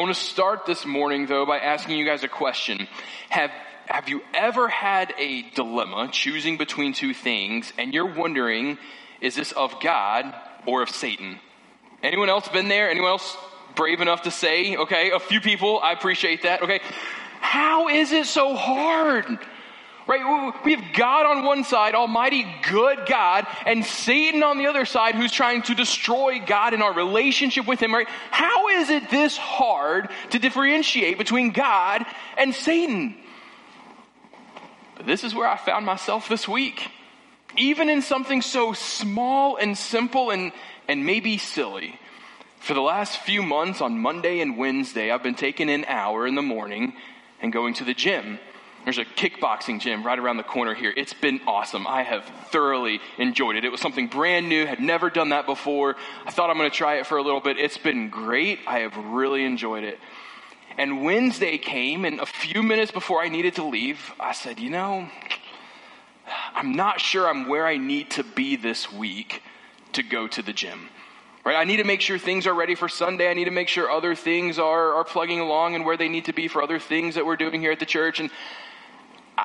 I want to start this morning, though, by asking you guys a question. Have, have you ever had a dilemma choosing between two things and you're wondering, is this of God or of Satan? Anyone else been there? Anyone else brave enough to say, okay, a few people, I appreciate that, okay? How is it so hard? Right? We have God on one side, Almighty good God, and Satan on the other side who's trying to destroy God and our relationship with Him, right? How is it this hard to differentiate between God and Satan? But this is where I found myself this week. Even in something so small and simple and, and maybe silly. For the last few months on Monday and Wednesday, I've been taking an hour in the morning and going to the gym. There's a kickboxing gym right around the corner here. It's been awesome. I have thoroughly enjoyed it. It was something brand new, had never done that before. I thought I'm going to try it for a little bit. It's been great. I have really enjoyed it. And Wednesday came, and a few minutes before I needed to leave, I said, You know, I'm not sure I'm where I need to be this week to go to the gym. Right? I need to make sure things are ready for Sunday. I need to make sure other things are, are plugging along and where they need to be for other things that we're doing here at the church. And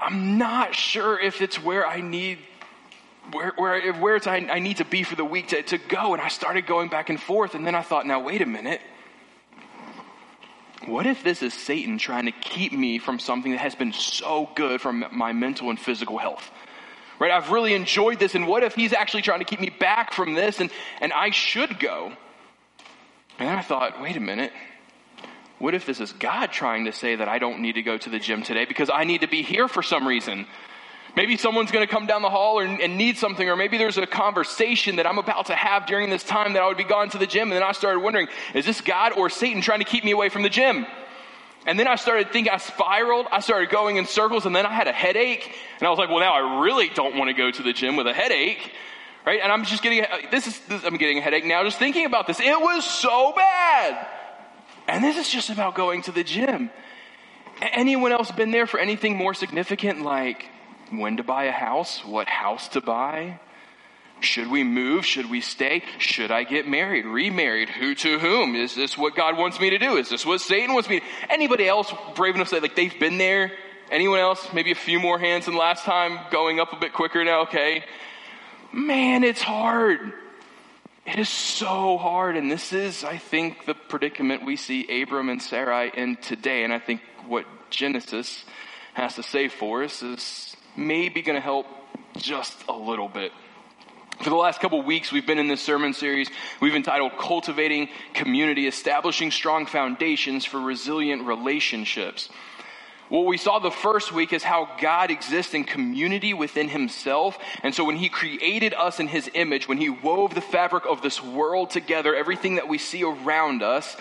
I'm not sure if it's where I need where, where, where it's I, I need to be for the week to, to go. And I started going back and forth. And then I thought, now, wait a minute. What if this is Satan trying to keep me from something that has been so good for my mental and physical health? Right? I've really enjoyed this. And what if he's actually trying to keep me back from this and, and I should go? And then I thought, wait a minute. What if this is God trying to say that I don't need to go to the gym today because I need to be here for some reason? Maybe someone's going to come down the hall or, and need something, or maybe there's a conversation that I'm about to have during this time that I would be gone to the gym. And then I started wondering, is this God or Satan trying to keep me away from the gym? And then I started thinking, I spiraled, I started going in circles, and then I had a headache. And I was like, well, now I really don't want to go to the gym with a headache. Right? And I'm just getting, this is, this, I'm getting a headache now just thinking about this. It was so bad. And this is just about going to the gym. Anyone else been there for anything more significant like when to buy a house, what house to buy? Should we move? Should we stay? Should I get married? Remarried? Who to whom? Is this what God wants me to do? Is this what Satan wants me to Anybody else brave enough to say like they've been there? Anyone else? Maybe a few more hands than last time, going up a bit quicker now, okay? Man, it's hard. It is so hard. And this is, I think, the predicament we see Abram and Sarai in today. And I think what Genesis has to say for us is maybe going to help just a little bit. For the last couple weeks, we've been in this sermon series we've entitled Cultivating Community, Establishing Strong Foundations for Resilient Relationships. What we saw the first week is how God exists in community within himself. And so when he created us in his image, when he wove the fabric of this world together, everything that we see around us,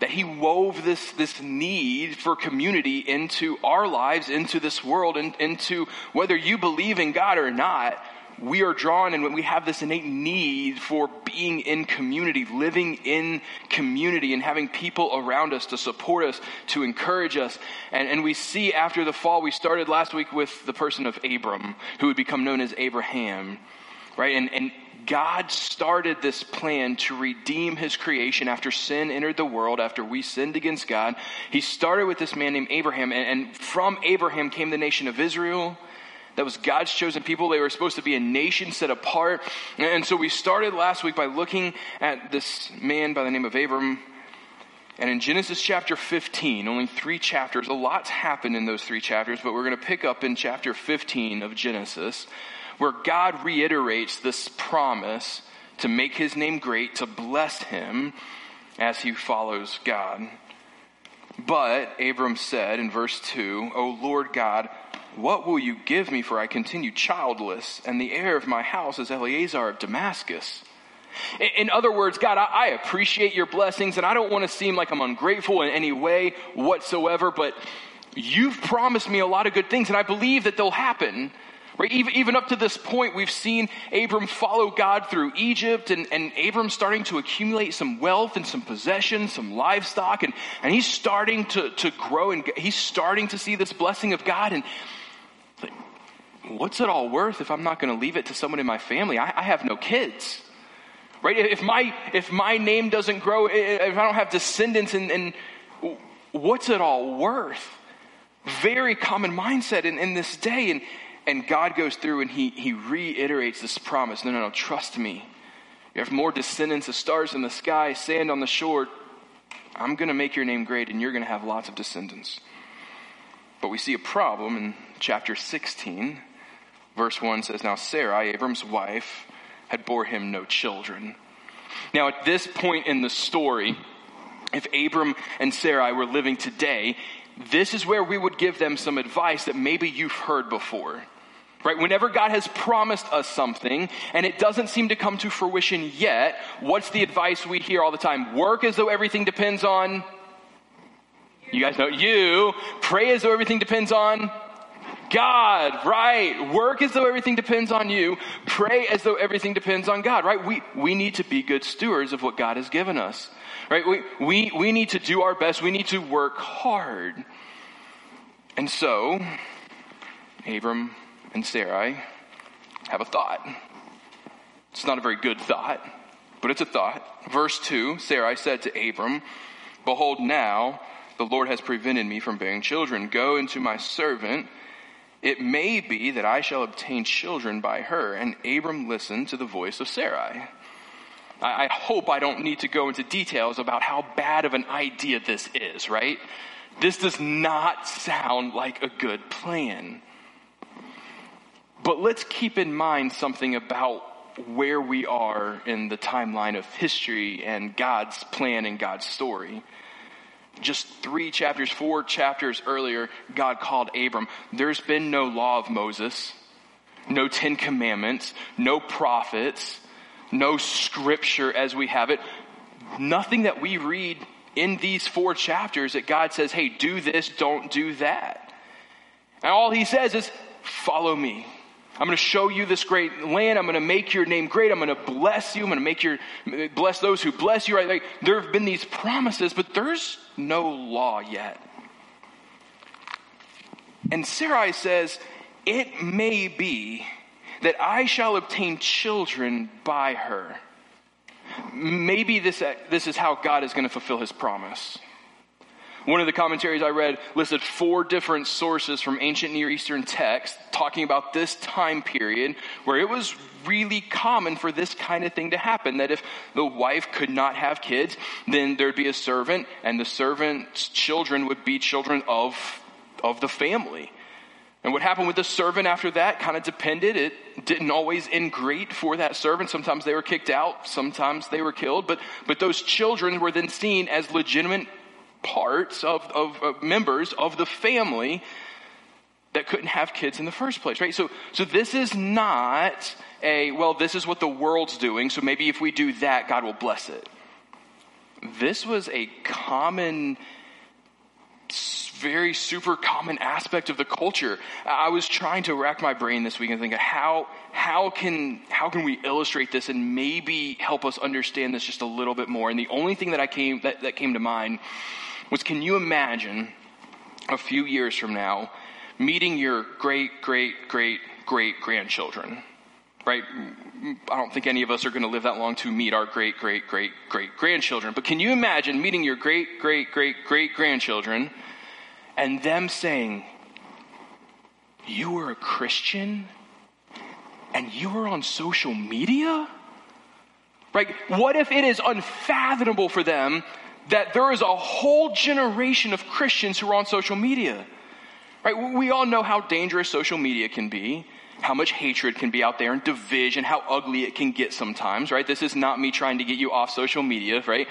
that he wove this, this need for community into our lives, into this world, and into whether you believe in God or not, we are drawn and when we have this innate need for being in community, living in community, and having people around us to support us, to encourage us. And, and we see after the fall, we started last week with the person of Abram, who would become known as Abraham, right? And, and God started this plan to redeem his creation after sin entered the world, after we sinned against God. He started with this man named Abraham, and, and from Abraham came the nation of Israel that was God's chosen people. They were supposed to be a nation set apart. And so we started last week by looking at this man by the name of Abram. And in Genesis chapter 15, only three chapters, a lot's happened in those three chapters, but we're going to pick up in chapter 15 of Genesis, where God reiterates this promise to make his name great, to bless him as he follows God. But Abram said in verse 2, O Lord God, what will you give me, for I continue childless, and the heir of my house is Eliezer of Damascus? In other words, God, I appreciate your blessings, and I don't want to seem like I'm ungrateful in any way whatsoever, but you've promised me a lot of good things, and I believe that they'll happen. Right? Even, even up to this point, we've seen Abram follow God through Egypt, and, and Abram starting to accumulate some wealth and some possessions, some livestock, and, and he's starting to, to grow, and he's starting to see this blessing of God. And what's it all worth if I'm not going to leave it to someone in my family? I, I, have no kids. Right? If my, if my name doesn't grow, if I don't have descendants and, and what's it all worth? Very common mindset in, in this day. And, and God goes through and he, he reiterates this promise no, no, no, trust me. You have more descendants of stars in the sky, sand on the shore. I'm going to make your name great and you're going to have lots of descendants. But we see a problem in chapter 16. Verse 1 says, Now Sarai, Abram's wife, had bore him no children. Now, at this point in the story, if Abram and Sarai were living today, this is where we would give them some advice that maybe you've heard before. Right? Whenever God has promised us something and it doesn't seem to come to fruition yet, what's the advice we hear all the time? Work as though everything depends on you guys know you. Pray as though everything depends on God, right? Work as though everything depends on you. Pray as though everything depends on God, right? We, we need to be good stewards of what God has given us, right? We, we, we need to do our best. We need to work hard. And so, Abram and Sarai have a thought. It's not a very good thought, but it's a thought. Verse 2 Sarai said to Abram, Behold, now the Lord has prevented me from bearing children. Go into my servant it may be that I shall obtain children by her. And Abram listened to the voice of Sarai. I, I hope I don't need to go into details about how bad of an idea this is, right? This does not sound like a good plan. But let's keep in mind something about where we are in the timeline of history and God's plan and God's story just three chapters, four chapters earlier, God called Abram. There's been no law of Moses, no Ten Commandments, no prophets, no scripture as we have it. Nothing that we read in these four chapters that God says, hey, do this, don't do that. And all he says is, follow me. I'm going to show you this great land. I'm going to make your name great. I'm going to bless you. I'm going to make your bless those who bless you. Right? Like, there have been these promises, but there's no law yet. And Sarai says, "It may be that I shall obtain children by her." Maybe this this is how God is going to fulfill His promise. One of the commentaries I read listed four different sources from ancient Near Eastern texts talking about this time period where it was really common for this kind of thing to happen. That if the wife could not have kids, then there'd be a servant, and the servant's children would be children of, of the family. And what happened with the servant after that kind of depended. It didn't always end great for that servant. Sometimes they were kicked out, sometimes they were killed. But, but those children were then seen as legitimate parts of, of, of members of the family that couldn't have kids in the first place, right? So, so this is not a, well, this is what the world's doing, so maybe if we do that, God will bless it. This was a common, very super common aspect of the culture. I was trying to rack my brain this week and think, how, how, can, how can we illustrate this and maybe help us understand this just a little bit more? And the only thing that I came, that, that came to mind was can you imagine a few years from now meeting your great, great, great, great grandchildren? Right? I don't think any of us are going to live that long to meet our great, great, great, great grandchildren. But can you imagine meeting your great, great, great, great grandchildren and them saying, You were a Christian and you were on social media? Right? What if it is unfathomable for them that there is a whole generation of Christians who are on social media. Right? We all know how dangerous social media can be, how much hatred can be out there and division, how ugly it can get sometimes, right? This is not me trying to get you off social media, right?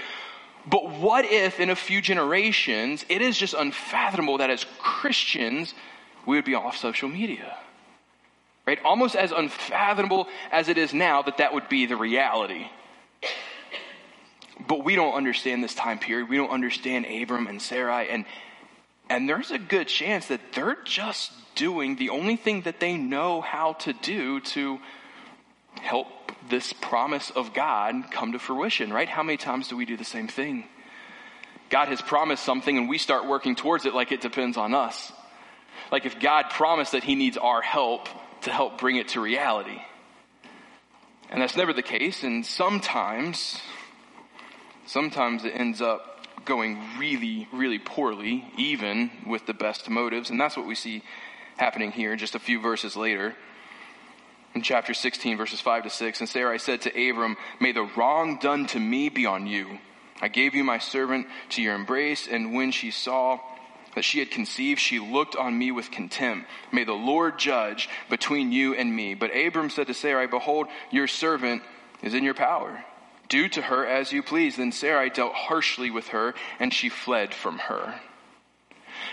But what if in a few generations it is just unfathomable that as Christians we would be off social media? Right? Almost as unfathomable as it is now that that would be the reality. But we don't understand this time period. We don't understand Abram and Sarai. And, and there's a good chance that they're just doing the only thing that they know how to do to help this promise of God come to fruition, right? How many times do we do the same thing? God has promised something and we start working towards it like it depends on us. Like if God promised that He needs our help to help bring it to reality. And that's never the case. And sometimes Sometimes it ends up going really, really poorly, even with the best motives. And that's what we see happening here just a few verses later. In chapter 16, verses 5 to 6, and Sarai said to Abram, May the wrong done to me be on you. I gave you my servant to your embrace, and when she saw that she had conceived, she looked on me with contempt. May the Lord judge between you and me. But Abram said to Sarai, Behold, your servant is in your power. Do to her as you please. Then Sarai dealt harshly with her, and she fled from her.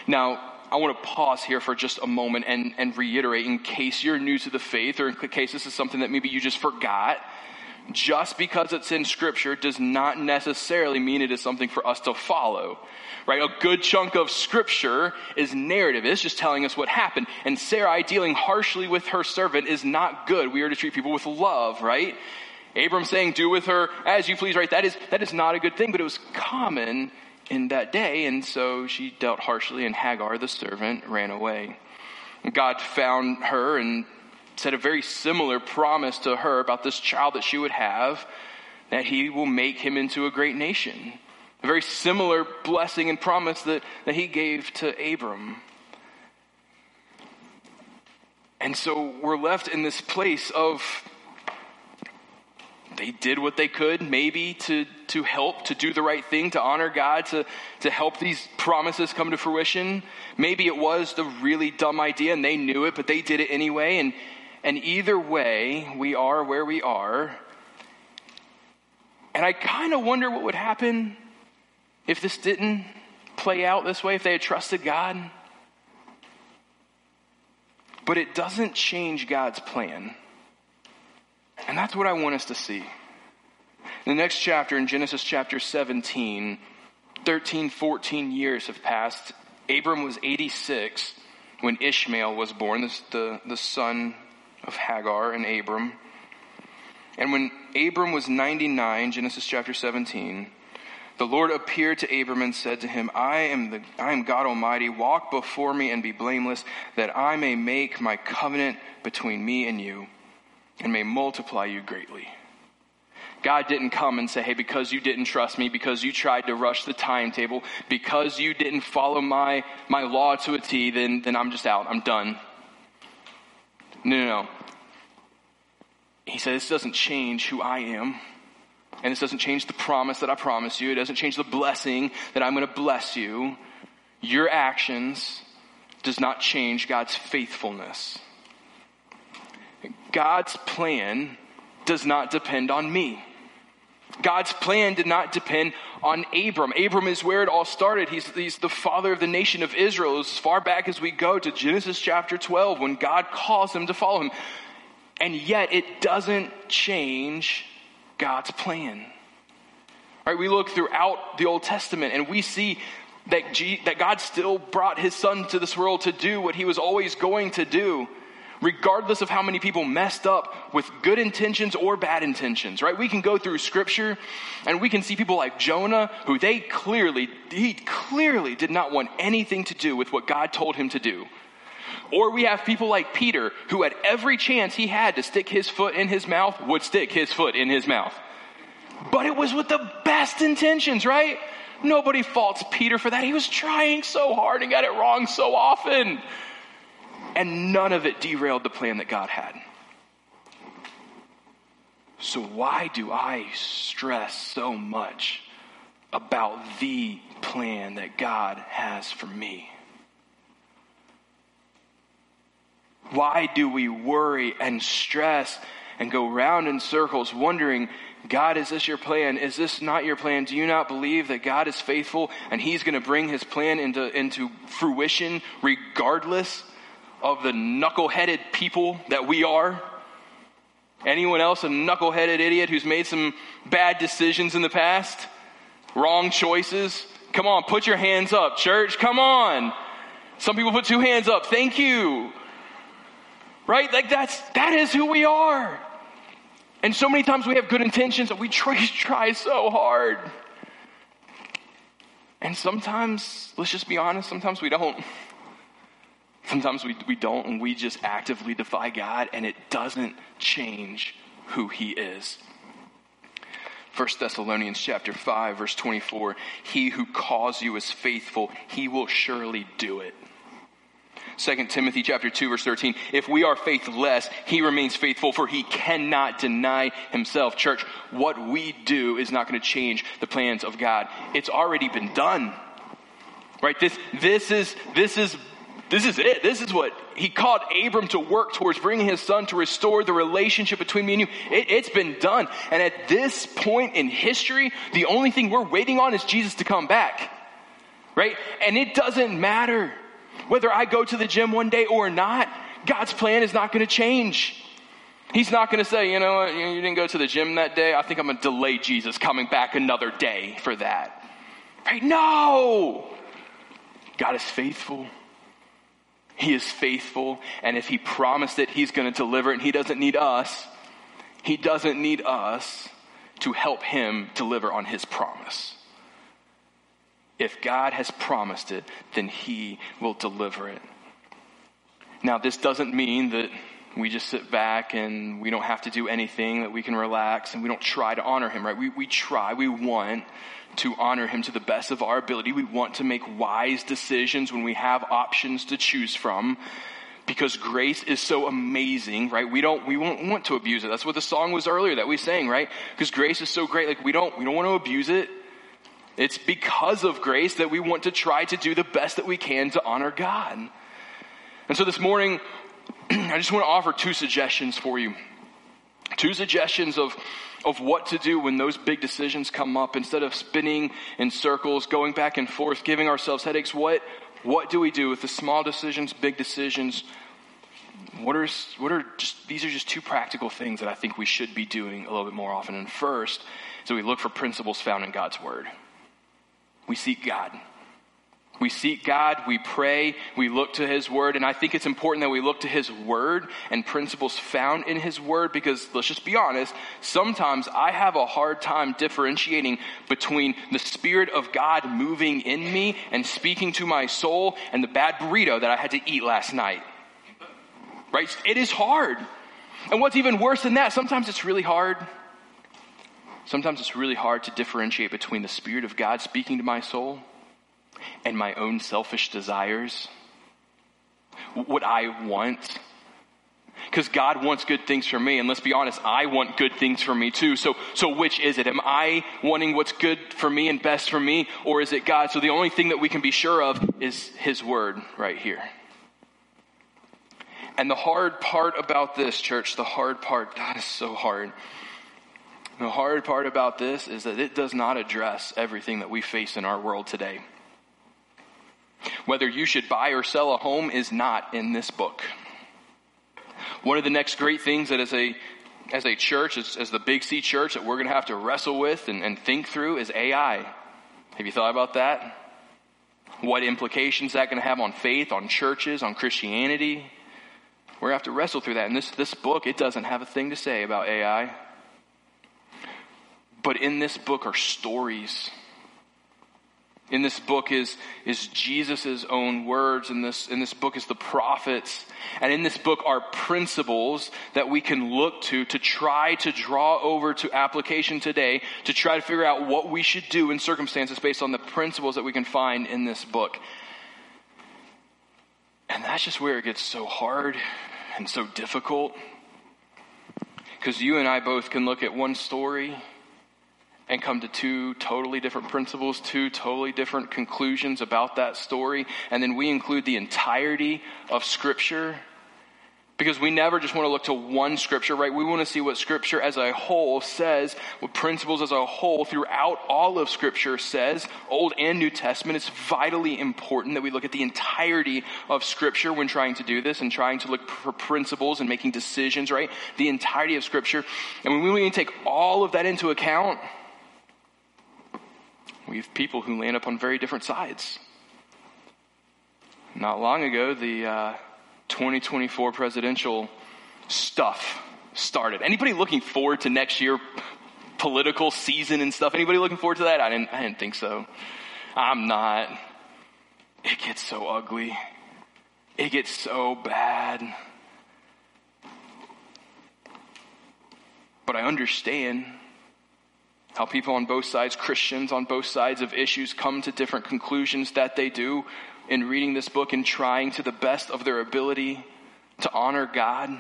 Now, I want to pause here for just a moment and, and reiterate in case you're new to the faith or in case this is something that maybe you just forgot. Just because it's in Scripture does not necessarily mean it is something for us to follow. Right? A good chunk of Scripture is narrative. It's just telling us what happened. And Sarai dealing harshly with her servant is not good. We are to treat people with love, right? Abram saying, do with her as you please, right? That is, that is not a good thing, but it was common in that day, and so she dealt harshly, and Hagar, the servant, ran away. God found her and said a very similar promise to her about this child that she would have, that he will make him into a great nation. A very similar blessing and promise that, that he gave to Abram. And so we're left in this place of they did what they could, maybe to, to help, to do the right thing, to honor God, to, to help these promises come to fruition. Maybe it was the really dumb idea and they knew it, but they did it anyway. And, and either way, we are where we are. And I kind of wonder what would happen if this didn't play out this way, if they had trusted God. But it doesn't change God's plan. And that's what I want us to see. In the next chapter, in Genesis chapter 17, 13, 14 years have passed. Abram was 86 when Ishmael was born, the, the, son of Hagar and Abram. And when Abram was 99, Genesis chapter 17, the Lord appeared to Abram and said to him, I am, the, I am God Almighty. Walk before me and be blameless, that I may make my covenant between me and you and may multiply you greatly. God didn't come and say, hey, because you didn't trust me, because you tried to rush the timetable, because you didn't follow my, my law to a T, then, then I'm just out. I'm done. No, no, no. He said, this doesn't change who I am. And this doesn't change the promise that I promise you. It doesn't change the blessing that I'm going to bless you. Your actions does not change God's faithfulness. God's plan does not depend on me. God's plan did not depend on Abram. Abram is where it all started. He's, he's, the father of the nation of Israel as far back as we go to Genesis chapter 12 when God calls him to follow him. And yet it doesn't change God's plan. All right, we look throughout the Old Testament and we see that, G, that God still brought his son to this world to do what he was always going to do regardless of how many people messed up with good intentions or bad intentions, right? We can go through scripture and we can see people like Jonah who they clearly, he clearly did not want anything to do with what God told him to do. Or we have people like Peter who at every chance he had to stick his foot in his mouth would stick his foot in his mouth. But it was with the best intentions, right? Nobody faults Peter for that. He was trying so hard and got it wrong so often and none of it derailed the plan that God had. So, why do I stress so much about the plan that God has for me? Why do we worry and stress and go round in circles wondering, God, is this your plan? Is this not your plan? Do you not believe that God is faithful and He's going to bring His plan into, into fruition regardless of the knuckleheaded people that we are? Anyone else a knuckleheaded idiot who's made some bad decisions in the past? Wrong choices? Come on, put your hands up, church. Come on. Some people put two hands up. Thank you. Right? Like that's that is who we are. And so many times we have good intentions and we try, try so hard. And sometimes, let's just be honest, sometimes we don't. Sometimes we, we don't, and we just actively defy God, and it doesn't change who He is. 1 Thessalonians chapter 5 verse 24, he who calls you is faithful, he will surely do it. 2 Timothy chapter 2 verse 13, if we are faithless, he remains faithful for he cannot deny himself. Church, what we do is not going to change the plans of God. It's already been done. Right? This, this is, this is this is it. This is what he called Abram to work towards bringing his son to restore the relationship between me and you. It, it's been done. And at this point in history, the only thing we're waiting on is Jesus to come back. Right? And it doesn't matter whether I go to the gym one day or not. God's plan is not going to change. He's not going to say, you know, you didn't go to the gym that day. I think I'm going to delay Jesus coming back another day for that. Right? No! God is faithful. He is faithful, and if He promised it, He's going to deliver it, and He doesn't need us. He doesn't need us to help Him deliver on His promise. If God has promised it, then He will deliver it. Now, this doesn't mean that we just sit back and we don't have to do anything, that we can relax and we don't try to honor Him, right? We, we try, we want to honor him to the best of our ability. We want to make wise decisions when we have options to choose from because grace is so amazing, right? We don't, we won't want to abuse it. That's what the song was earlier that we sang, right? Because grace is so great. Like we don't, we don't want to abuse it. It's because of grace that we want to try to do the best that we can to honor God. And so this morning, I just want to offer two suggestions for you. Two suggestions of of what to do when those big decisions come up instead of spinning in circles, going back and forth, giving ourselves headaches. What, what do we do with the small decisions, big decisions? What are, what are just, these are just two practical things that I think we should be doing a little bit more often. And first, so we look for principles found in God's Word. We seek God. We seek God, we pray, we look to His Word, and I think it's important that we look to His Word and principles found in His Word because let's just be honest, sometimes I have a hard time differentiating between the Spirit of God moving in me and speaking to my soul and the bad burrito that I had to eat last night. Right? It is hard. And what's even worse than that, sometimes it's really hard. Sometimes it's really hard to differentiate between the Spirit of God speaking to my soul and my own selfish desires, what I want. Because God wants good things for me, and let's be honest, I want good things for me too. So, so which is it? Am I wanting what's good for me and best for me, or is it God? So the only thing that we can be sure of is His Word right here. And the hard part about this, church, the hard part, God is so hard. The hard part about this is that it does not address everything that we face in our world today. Whether you should buy or sell a home is not in this book. One of the next great things that as a as a church, as, as the Big C church, that we're going to have to wrestle with and, and think through is AI. Have you thought about that? What implications that going to have on faith, on churches, on Christianity? We're going to have to wrestle through that. And this, this book, it doesn't have a thing to say about AI. But in this book are stories in this book is, is Jesus' own words. In this, in this book is the prophets. And in this book are principles that we can look to to try to draw over to application today to try to figure out what we should do in circumstances based on the principles that we can find in this book. And that's just where it gets so hard and so difficult. Because you and I both can look at one story and come to two totally different principles, two totally different conclusions about that story. And then we include the entirety of Scripture because we never just want to look to one Scripture, right? We want to see what Scripture as a whole says, what principles as a whole throughout all of Scripture says, Old and New Testament. It's vitally important that we look at the entirety of Scripture when trying to do this and trying to look for principles and making decisions, right? The entirety of Scripture. And when we take all of that into account, we have people who land up on very different sides. Not long ago, the uh, 2024 presidential stuff started. Anybody looking forward to next year political season and stuff? Anybody looking forward to that? I didn't, I didn't think so. I'm not. It gets so ugly. It gets so bad. But I understand How people on both sides, Christians on both sides of issues, come to different conclusions that they do in reading this book and trying to the best of their ability to honor God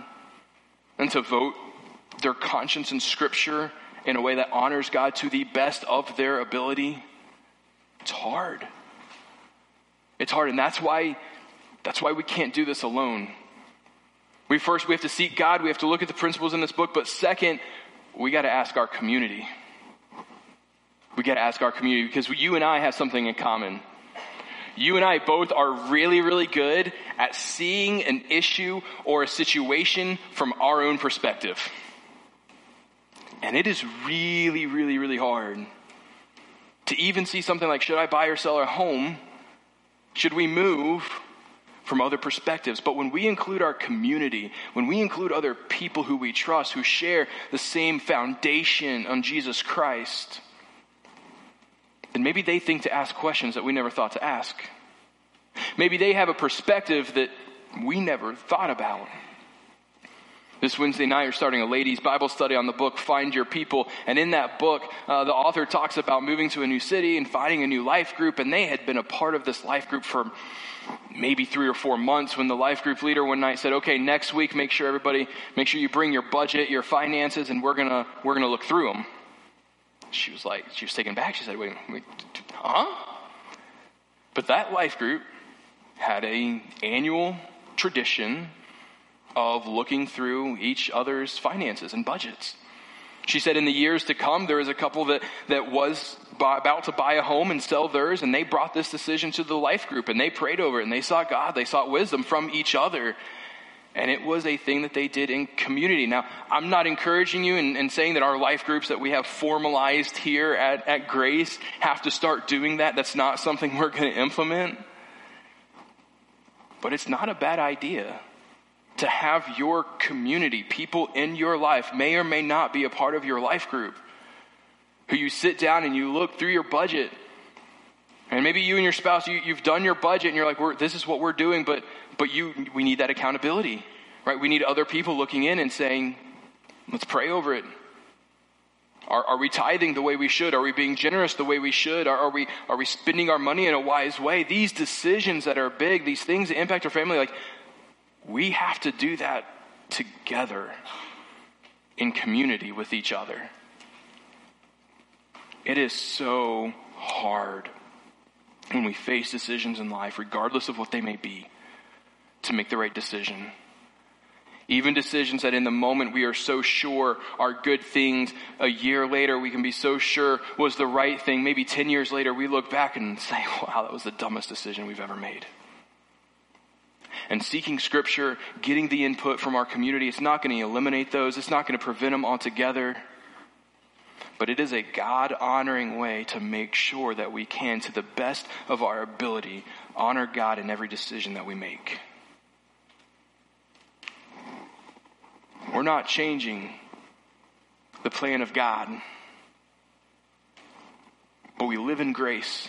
and to vote their conscience in Scripture in a way that honors God to the best of their ability. It's hard. It's hard, and that's why that's why we can't do this alone. We first we have to seek God, we have to look at the principles in this book, but second, we got to ask our community. We got to ask our community because you and I have something in common. You and I both are really, really good at seeing an issue or a situation from our own perspective. And it is really, really, really hard to even see something like should I buy or sell our home? Should we move? From other perspectives. But when we include our community, when we include other people who we trust, who share the same foundation on Jesus Christ, then maybe they think to ask questions that we never thought to ask. Maybe they have a perspective that we never thought about. This Wednesday night, you're starting a ladies' Bible study on the book Find Your People. And in that book, uh, the author talks about moving to a new city and finding a new life group. And they had been a part of this life group for maybe three or four months when the life group leader one night said, okay, next week, make sure everybody, make sure you bring your budget, your finances, and we're going to, we're going to look through them. She was like, she was taken back. She said, wait, wait, huh? But that life group had a annual tradition of looking through each other's finances and budgets. She said in the years to come, there was a couple that, that was about to buy a home and sell theirs, and they brought this decision to the life group, and they prayed over it, and they sought God, they sought wisdom from each other. And it was a thing that they did in community. Now, I'm not encouraging you and, saying that our life groups that we have formalized here at, at Grace have to start doing that. That's not something we're going to implement. But it's not a bad idea to have your community, people in your life, may or may not be a part of your life group, who you sit down and you look through your budget. And maybe you and your spouse, you, have done your budget and you're like, this is what we're doing, but but you, we need that accountability, right? We need other people looking in and saying, let's pray over it. Are, are we tithing the way we should? Are we being generous the way we should? Are, are, we, are we spending our money in a wise way? These decisions that are big, these things that impact our family, like, we have to do that together in community with each other. It is so hard when we face decisions in life, regardless of what they may be to make the right decision. Even decisions that in the moment we are so sure are good things, a year later we can be so sure was the right thing. Maybe 10 years later we look back and say, wow, that was the dumbest decision we've ever made. And seeking scripture, getting the input from our community, it's not going to eliminate those, it's not going to prevent them altogether. But it is a God honoring way to make sure that we can, to the best of our ability, honor God in every decision that we make. We're not changing the plan of God, but we live in grace.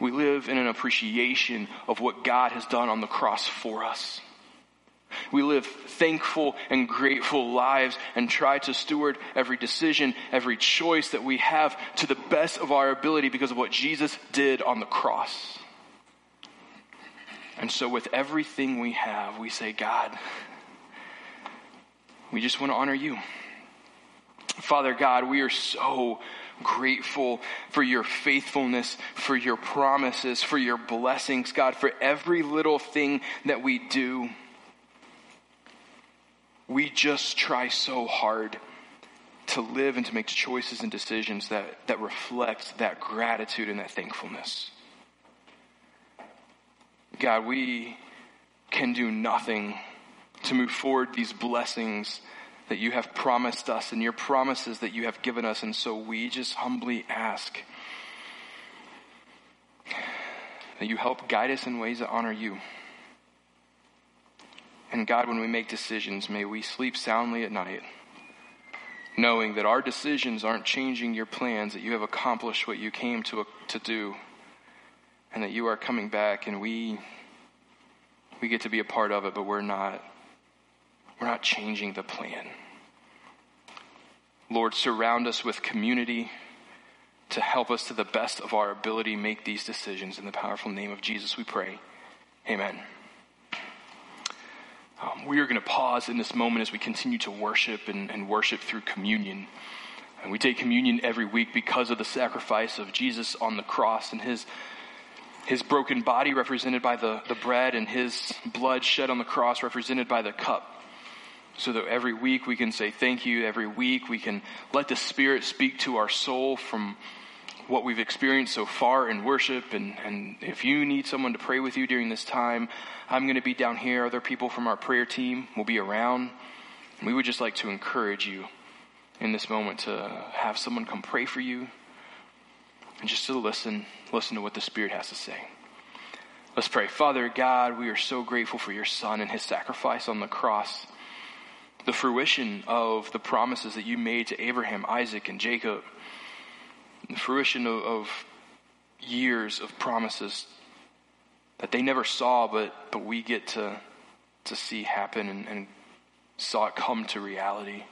We live in an appreciation of what God has done on the cross for us. We live thankful and grateful lives and try to steward every decision, every choice that we have to the best of our ability because of what Jesus did on the cross. And so, with everything we have, we say, God, we just want to honor you. Father God, we are so grateful for your faithfulness, for your promises, for your blessings, God, for every little thing that we do. We just try so hard to live and to make choices and decisions that, that reflect that gratitude and that thankfulness. God, we can do nothing to move forward these blessings that you have promised us and your promises that you have given us. And so we just humbly ask that you help guide us in ways that honor you. And God, when we make decisions, may we sleep soundly at night, knowing that our decisions aren't changing your plans, that you have accomplished what you came to, to do, and that you are coming back, and we, we get to be a part of it, but we're not we're not changing the plan. Lord, surround us with community to help us to the best of our ability make these decisions. In the powerful name of Jesus, we pray. Amen. Um, we are going to pause in this moment as we continue to worship and, and worship through communion. And we take communion every week because of the sacrifice of Jesus on the cross and his, his broken body represented by the, the bread and his blood shed on the cross represented by the cup. So that every week we can say thank you. Every week we can let the Spirit speak to our soul from what we've experienced so far in worship. And, and if you need someone to pray with you during this time, I'm going to be down here. Other people from our prayer team will be around. We would just like to encourage you in this moment to have someone come pray for you and just to listen, listen to what the Spirit has to say. Let's pray. Father God, we are so grateful for your Son and his sacrifice on the cross, the fruition of the promises that you made to Abraham, Isaac, and Jacob the fruition of, of years of promises that they never saw, but, but we get to, to see happen and, and saw it come to reality.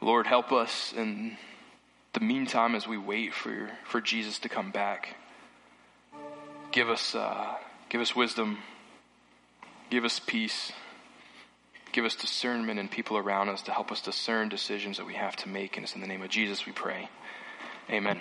Lord, help us in the meantime as we wait for, for Jesus to come back. Give us, uh, give us wisdom. Give us peace. Give us discernment and people around us to help us discern decisions that we have to make. And it's in the name of Jesus we pray. Amen.